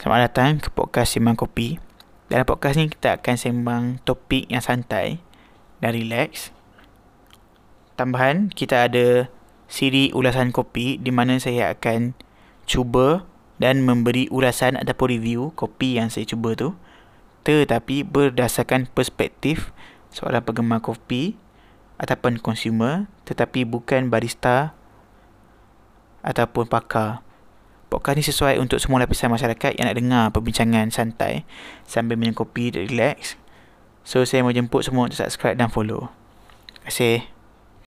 Selamat datang ke podcast Sembang Kopi. Dalam podcast ni kita akan sembang topik yang santai dan relax. Tambahan, kita ada siri ulasan kopi di mana saya akan cuba dan memberi ulasan ataupun review kopi yang saya cuba tu. Tetapi berdasarkan perspektif seorang penggemar kopi ataupun consumer tetapi bukan barista ataupun pakar. Podcast ni sesuai untuk semua lapisan masyarakat yang nak dengar perbincangan santai sambil minum kopi dan relax. So, saya mau jemput semua untuk subscribe dan follow. Terima kasih.